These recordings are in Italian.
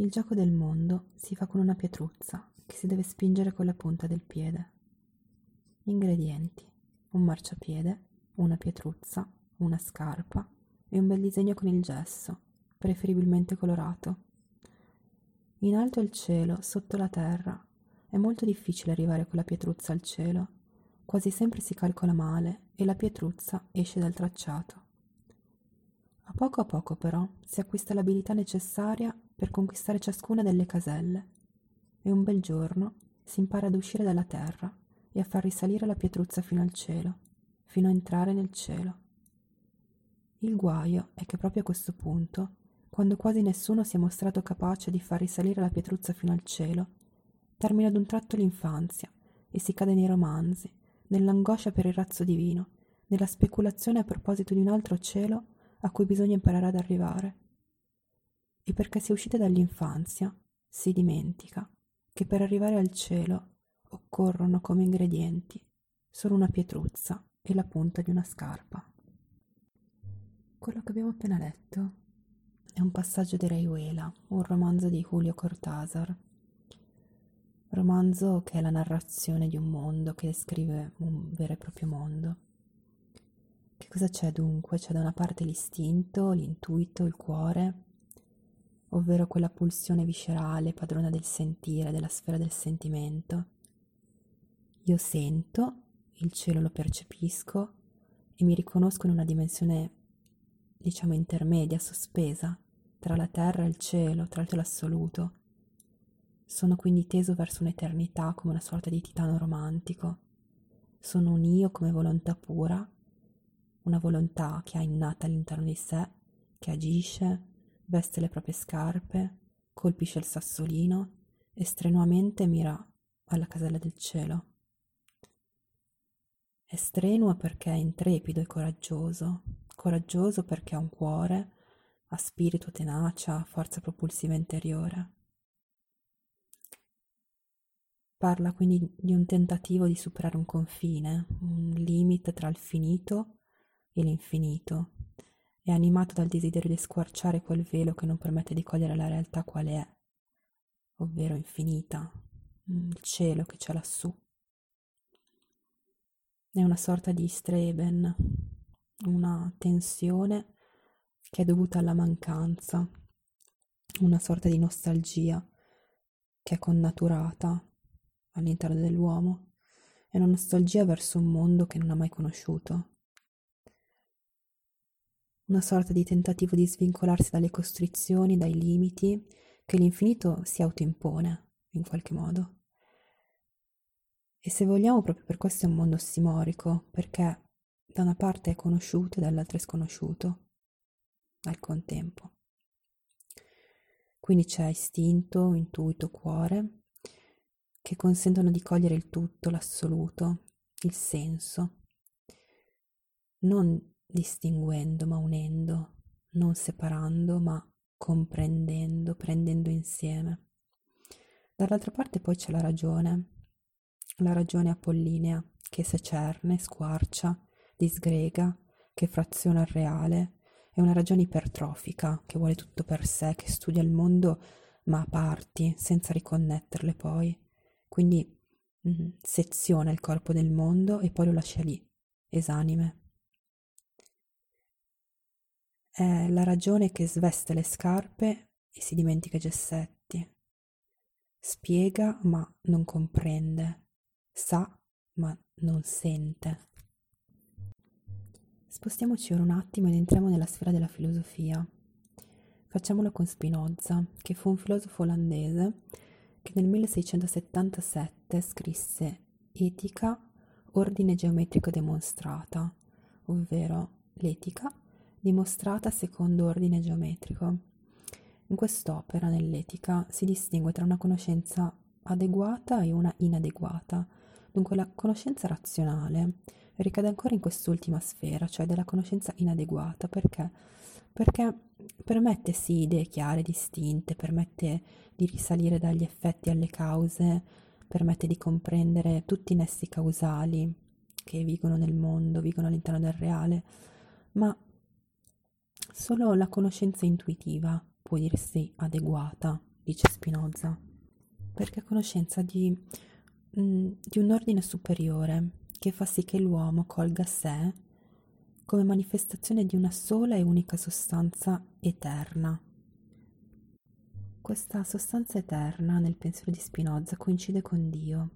Il gioco del mondo si fa con una pietruzza che si deve spingere con la punta del piede. Ingredienti: un marciapiede, una pietruzza, una scarpa e un bel disegno con il gesso, preferibilmente colorato. In alto il cielo, sotto la terra. È molto difficile arrivare con la pietruzza al cielo. Quasi sempre si calcola male e la pietruzza esce dal tracciato. A poco a poco però si acquista l'abilità necessaria per conquistare ciascuna delle caselle e un bel giorno si impara ad uscire dalla terra e a far risalire la pietruzza fino al cielo, fino a entrare nel cielo. Il guaio è che proprio a questo punto, quando quasi nessuno si è mostrato capace di far risalire la pietruzza fino al cielo, termina d'un tratto l'infanzia e si cade nei romanzi, nell'angoscia per il razzo divino, nella speculazione a proposito di un altro cielo a cui bisogna imparare ad arrivare e perché è uscite dall'infanzia, si dimentica che per arrivare al cielo occorrono come ingredienti solo una pietruzza e la punta di una scarpa. Quello che abbiamo appena letto è un passaggio di Rayuela, un romanzo di Julio Cortázar. Romanzo che è la narrazione di un mondo che descrive un vero e proprio mondo. Che cosa c'è dunque? C'è da una parte l'istinto, l'intuito, il cuore, ovvero quella pulsione viscerale, padrona del sentire, della sfera del sentimento. Io sento, il cielo lo percepisco e mi riconosco in una dimensione, diciamo, intermedia, sospesa, tra la terra e il cielo, tra il cielo assoluto. Sono quindi teso verso un'eternità come una sorta di titano romantico. Sono un io come volontà pura, una volontà che ha innata all'interno di sé, che agisce, veste le proprie scarpe, colpisce il sassolino e strenuamente mira alla casella del cielo. È strenuo perché è intrepido e coraggioso, coraggioso perché ha un cuore, ha spirito tenacia, forza propulsiva interiore. Parla quindi di un tentativo di superare un confine, un limite tra il finito e l'infinito, è animato dal desiderio di squarciare quel velo che non permette di cogliere la realtà quale è, ovvero infinita, mm, il cielo che c'è lassù. È una sorta di streben, una tensione che è dovuta alla mancanza, una sorta di nostalgia che è connaturata all'interno dell'uomo, è una nostalgia verso un mondo che non ha mai conosciuto una sorta di tentativo di svincolarsi dalle costrizioni, dai limiti che l'infinito si autoimpone in qualche modo. E se vogliamo, proprio per questo è un mondo simorico, perché da una parte è conosciuto e dall'altra è sconosciuto al contempo. Quindi c'è istinto, intuito, cuore, che consentono di cogliere il tutto, l'assoluto, il senso, non distinguendo ma unendo, non separando ma comprendendo, prendendo insieme. Dall'altra parte poi c'è la ragione, la ragione apollinea che secerne, squarcia, disgrega, che fraziona il reale, è una ragione ipertrofica che vuole tutto per sé, che studia il mondo ma a parti, senza riconnetterle poi. Quindi mh, seziona il corpo del mondo e poi lo lascia lì, esanime è la ragione che sveste le scarpe e si dimentica i gessetti. Spiega ma non comprende, sa ma non sente. Spostiamoci ora un attimo ed entriamo nella sfera della filosofia. Facciamolo con Spinoza, che fu un filosofo olandese che nel 1677 scrisse Etica, ordine geometrico demonstrata, ovvero l'etica dimostrata secondo ordine geometrico. In quest'opera, nell'etica, si distingue tra una conoscenza adeguata e una inadeguata. Dunque la conoscenza razionale ricade ancora in quest'ultima sfera, cioè della conoscenza inadeguata, perché? Perché permette sì idee chiare, distinte, permette di risalire dagli effetti alle cause, permette di comprendere tutti i nessi causali che vigono nel mondo, vigono all'interno del reale, ma Solo la conoscenza intuitiva può dirsi adeguata, dice Spinoza, perché è conoscenza di, mm, di un ordine superiore che fa sì che l'uomo colga sé come manifestazione di una sola e unica sostanza eterna. Questa sostanza eterna nel pensiero di Spinoza coincide con Dio,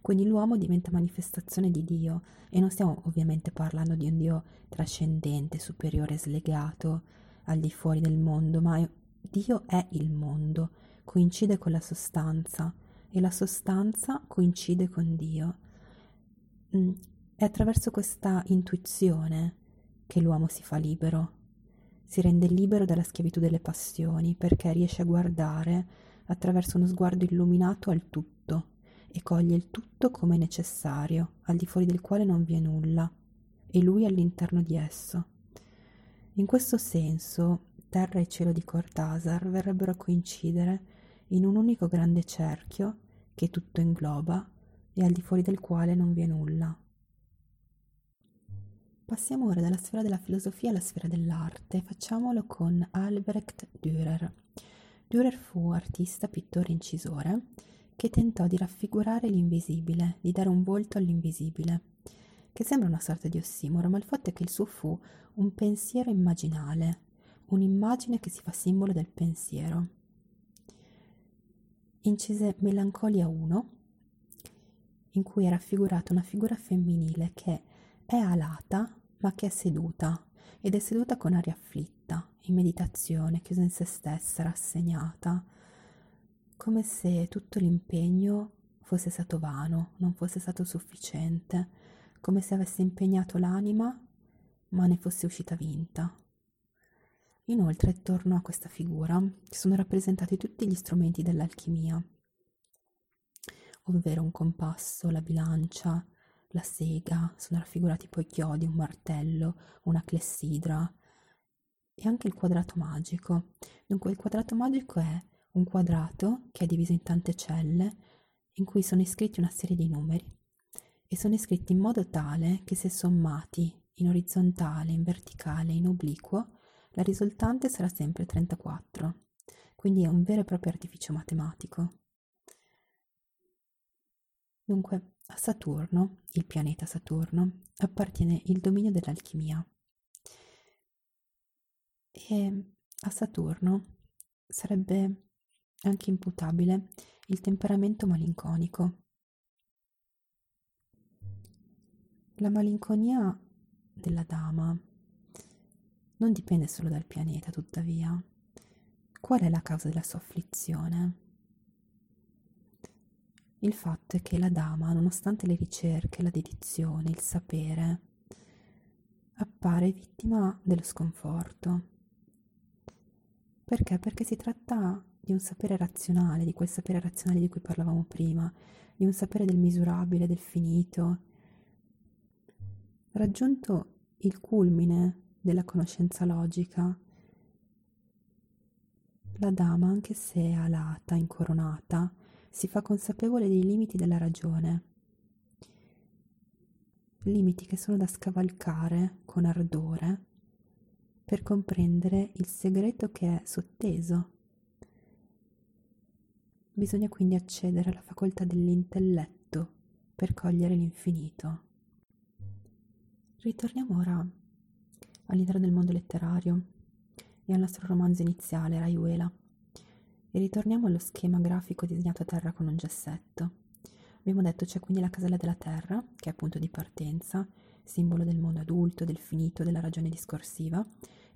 quindi l'uomo diventa manifestazione di Dio e non stiamo ovviamente parlando di un Dio trascendente, superiore, slegato al di fuori del mondo, ma Dio è il mondo, coincide con la sostanza e la sostanza coincide con Dio. Mm, è attraverso questa intuizione che l'uomo si fa libero, si rende libero dalla schiavitù delle passioni perché riesce a guardare attraverso uno sguardo illuminato al tutto e coglie il tutto come necessario, al di fuori del quale non vi è nulla, e lui all'interno di esso. In questo senso, terra e cielo di Cortasar verrebbero a coincidere in un unico grande cerchio che tutto ingloba e al di fuori del quale non vi è nulla. Passiamo ora dalla sfera della filosofia alla sfera dell'arte. Facciamolo con Albrecht Dürer. Dürer fu artista, pittore, incisore che tentò di raffigurare l'invisibile, di dare un volto all'invisibile, che sembra una sorta di ossimoro, ma il fatto è che il suo fu un pensiero immaginale, un'immagine che si fa simbolo del pensiero. Incise Melancolia 1, in cui è raffigurata una figura femminile che è alata ma che è seduta ed è seduta con aria afflitta, in meditazione, chiusa in se stessa, rassegnata, come se tutto l'impegno fosse stato vano, non fosse stato sufficiente, come se avesse impegnato l'anima ma ne fosse uscita vinta. Inoltre, attorno a questa figura sono rappresentati tutti gli strumenti dell'alchimia, ovvero un compasso, la bilancia, la sega, sono raffigurati poi chiodi, un martello, una clessidra e anche il quadrato magico. Dunque il quadrato magico è un quadrato che è diviso in tante celle in cui sono iscritti una serie di numeri e sono iscritti in modo tale che se sommati in orizzontale, in verticale, in obliquo, la risultante sarà sempre 34. Quindi è un vero e proprio artificio matematico. Dunque, a Saturno, il pianeta Saturno, appartiene il dominio dell'alchimia. E a Saturno sarebbe anche imputabile il temperamento malinconico. La malinconia della dama non dipende solo dal pianeta, tuttavia. Qual è la causa della sua afflizione? Il fatto è che la dama, nonostante le ricerche, la dedizione, il sapere, appare vittima dello sconforto. Perché? Perché si tratta di un sapere razionale, di quel sapere razionale di cui parlavamo prima, di un sapere del misurabile, del finito. Raggiunto il culmine della conoscenza logica, la dama, anche se è alata, incoronata, si fa consapevole dei limiti della ragione, limiti che sono da scavalcare con ardore per comprendere il segreto che è sotteso Bisogna quindi accedere alla facoltà dell'intelletto per cogliere l'infinito. Ritorniamo ora all'interno del mondo letterario e al nostro romanzo iniziale, Raiuela, e ritorniamo allo schema grafico disegnato a terra con un gessetto. Abbiamo detto c'è quindi la casella della terra, che è punto di partenza, simbolo del mondo adulto, del finito, della ragione discorsiva,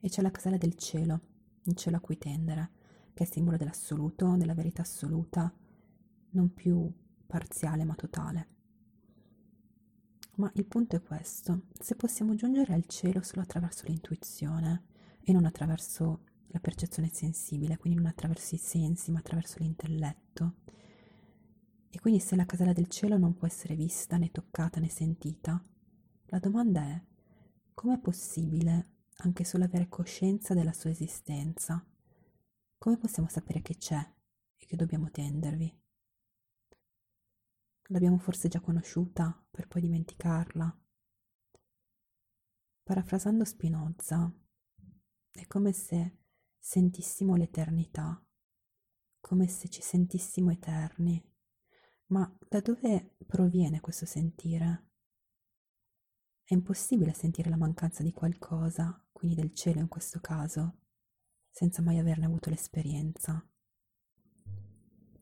e c'è la casella del cielo, il cielo a cui tendere, che è simbolo dell'assoluto, della verità assoluta, non più parziale ma totale. Ma il punto è questo, se possiamo giungere al cielo solo attraverso l'intuizione e non attraverso la percezione sensibile, quindi non attraverso i sensi ma attraverso l'intelletto, e quindi se la casella del cielo non può essere vista né toccata né sentita, la domanda è com'è possibile anche solo avere coscienza della sua esistenza? Come possiamo sapere che c'è e che dobbiamo tendervi? L'abbiamo forse già conosciuta per poi dimenticarla? Parafrasando Spinoza, è come se sentissimo l'eternità, come se ci sentissimo eterni. Ma da dove proviene questo sentire? È impossibile sentire la mancanza di qualcosa, quindi del cielo in questo caso, senza mai averne avuto l'esperienza.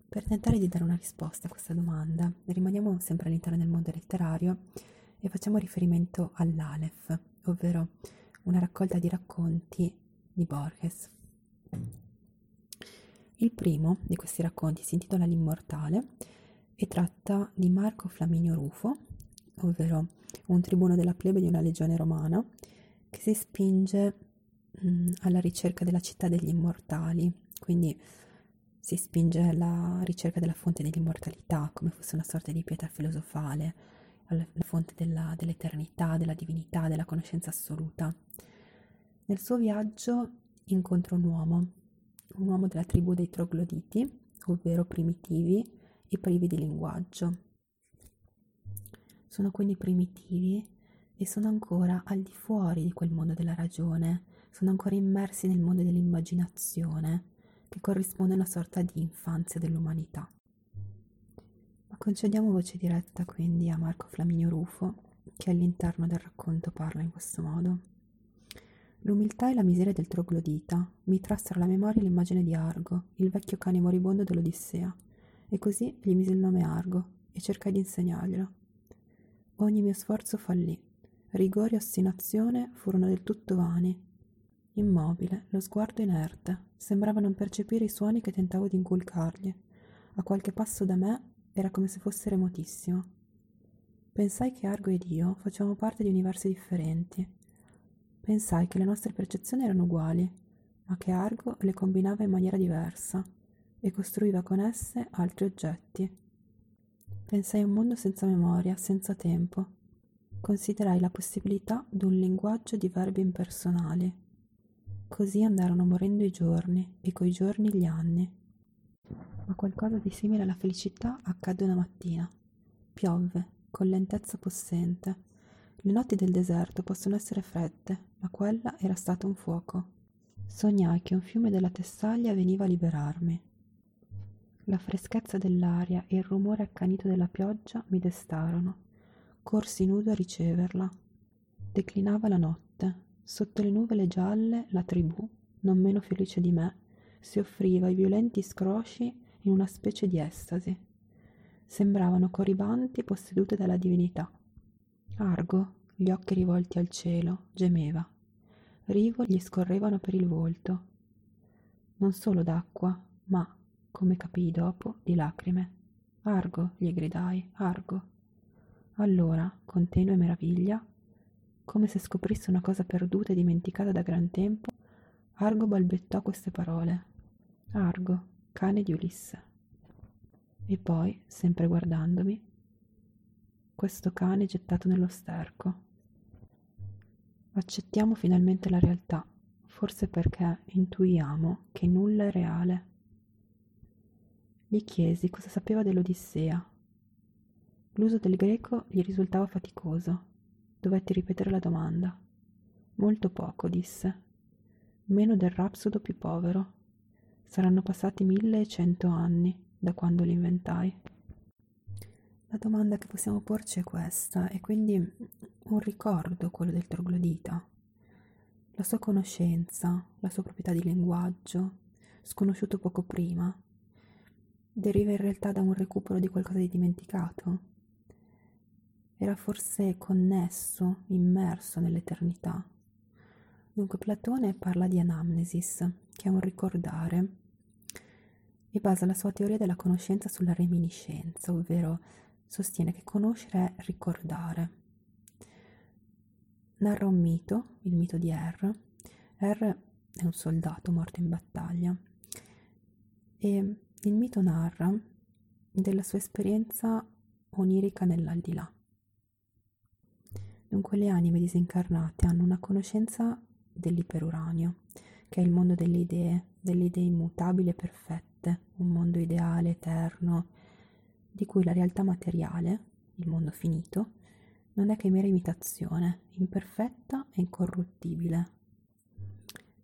Per tentare di dare una risposta a questa domanda, rimaniamo sempre all'interno del mondo letterario e facciamo riferimento all'Aleph, ovvero una raccolta di racconti di Borges. Il primo di questi racconti si intitola L'Immortale e tratta di Marco Flaminio Rufo, ovvero un tribuno della plebe di una legione romana che si spinge mh, mm, alla ricerca della città degli immortali, quindi si spinge alla ricerca della fonte dell'immortalità, come fosse una sorta di pietra filosofale, alla fonte della, dell'eternità, della divinità, della conoscenza assoluta. Nel suo viaggio incontra un uomo, un uomo della tribù dei trogloditi, ovvero primitivi e privi di linguaggio. Sono quindi primitivi e sono ancora al di fuori di quel mondo della ragione, sono ancora immersi nel mondo dell'immaginazione, che corrisponde a una sorta di infanzia dell'umanità. Ma concediamo voce diretta quindi a Marco Flaminio Rufo, che all'interno del racconto parla in questo modo. L'umiltà e la miseria del troglodita mi trassero alla memoria l'immagine di Argo, il vecchio cane moribondo dell'Odissea, e così gli mise il nome Argo e cercai di insegnarglielo. Ogni mio sforzo fallì. Rigore e ostinazione furono del tutto vani. Immobile, lo sguardo inerte, sembrava non percepire i suoni che tentavo di inculcargli. A qualche passo da me era come se fosse remotissimo. Pensai che Argo ed io facevamo parte di universi differenti. Pensai che le nostre percezioni erano uguali, ma che Argo le combinava in maniera diversa e costruiva con esse altri oggetti. Pensai a un mondo senza memoria, senza tempo. Considerai la possibilità d'un linguaggio di verbi impersonali. Così andarono morendo i giorni e coi giorni gli anni ma qualcosa di simile alla felicità accadde una mattina. Piovve, con lentezza possente. Le notti del deserto possono essere fredde, ma quella era stato un fuoco. Sognai che un fiume della Tessaglia veniva a liberarmi. La freschezza dell'aria e il rumore accanito della pioggia mi destarono. Corsi nudo a riceverla. Declinava la notte. Sotto le nuvole gialle la tribù, non meno felice di me, si offriva ai violenti scrosci in una specie di estasi. Sembravano coribanti possedute dalla divinità. Argo, gli occhi rivolti al cielo, gemeva. Rivo gli scorrevano per il volto. Non solo d'acqua, ma, come capii dopo, di lacrime. Argo, gli gridai, Argo. Allora, con tenue meraviglia, come se scoprisse una cosa perduta e dimenticata da gran tempo, Argo balbettò queste parole. Argo, cane di Ulisse. E poi, sempre guardandomi, questo cane gettato nello sterco. Accettiamo finalmente la realtà, forse perché intuiamo che nulla è reale. Gli chiesi cosa sapeva dell'Odissea. L'uso del greco gli risultava faticoso. Dovetti ripetere la domanda. Molto poco, disse. Meno del rapsodo più povero. Saranno passati mille e cento anni da quando l'inventai. La domanda che possiamo porci è questa, e quindi un ricordo quello del troglodita. La sua conoscenza, la sua proprietà di linguaggio, sconosciuto poco prima, deriva in realtà da un recupero di qualcosa di dimenticato. Era forse connesso, immerso nell'eternità. Dunque Platone parla di anamnesis, che è un ricordare e basa la sua teoria della conoscenza sulla reminiscenza, ovvero sostiene che conoscere è ricordare. Narra un mito, il mito di R. R è un soldato morto in battaglia e il mito narra della sua esperienza onirica nell'aldilà. Dunque le anime disincarnate hanno una conoscenza dell'iperuranio, che è il mondo delle idee, delle idee immutabili e perfette un mondo ideale, eterno, di cui la realtà materiale, il mondo finito, non è che mera imitazione, imperfetta e incorruttibile.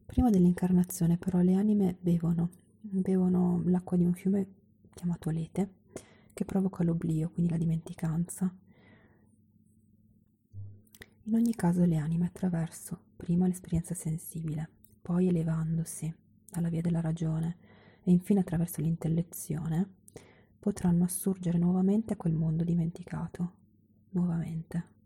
Prima dell'incarnazione però le anime bevono bevono l'acqua di un fiume chiamato Lete, che provoca l'oblio, quindi la dimenticanza. In ogni caso le anime attraverso prima l'esperienza sensibile, poi elevandosi alla via della ragione e infine attraverso l'intellezione, potranno assurgere nuovamente a quel mondo dimenticato, nuovamente.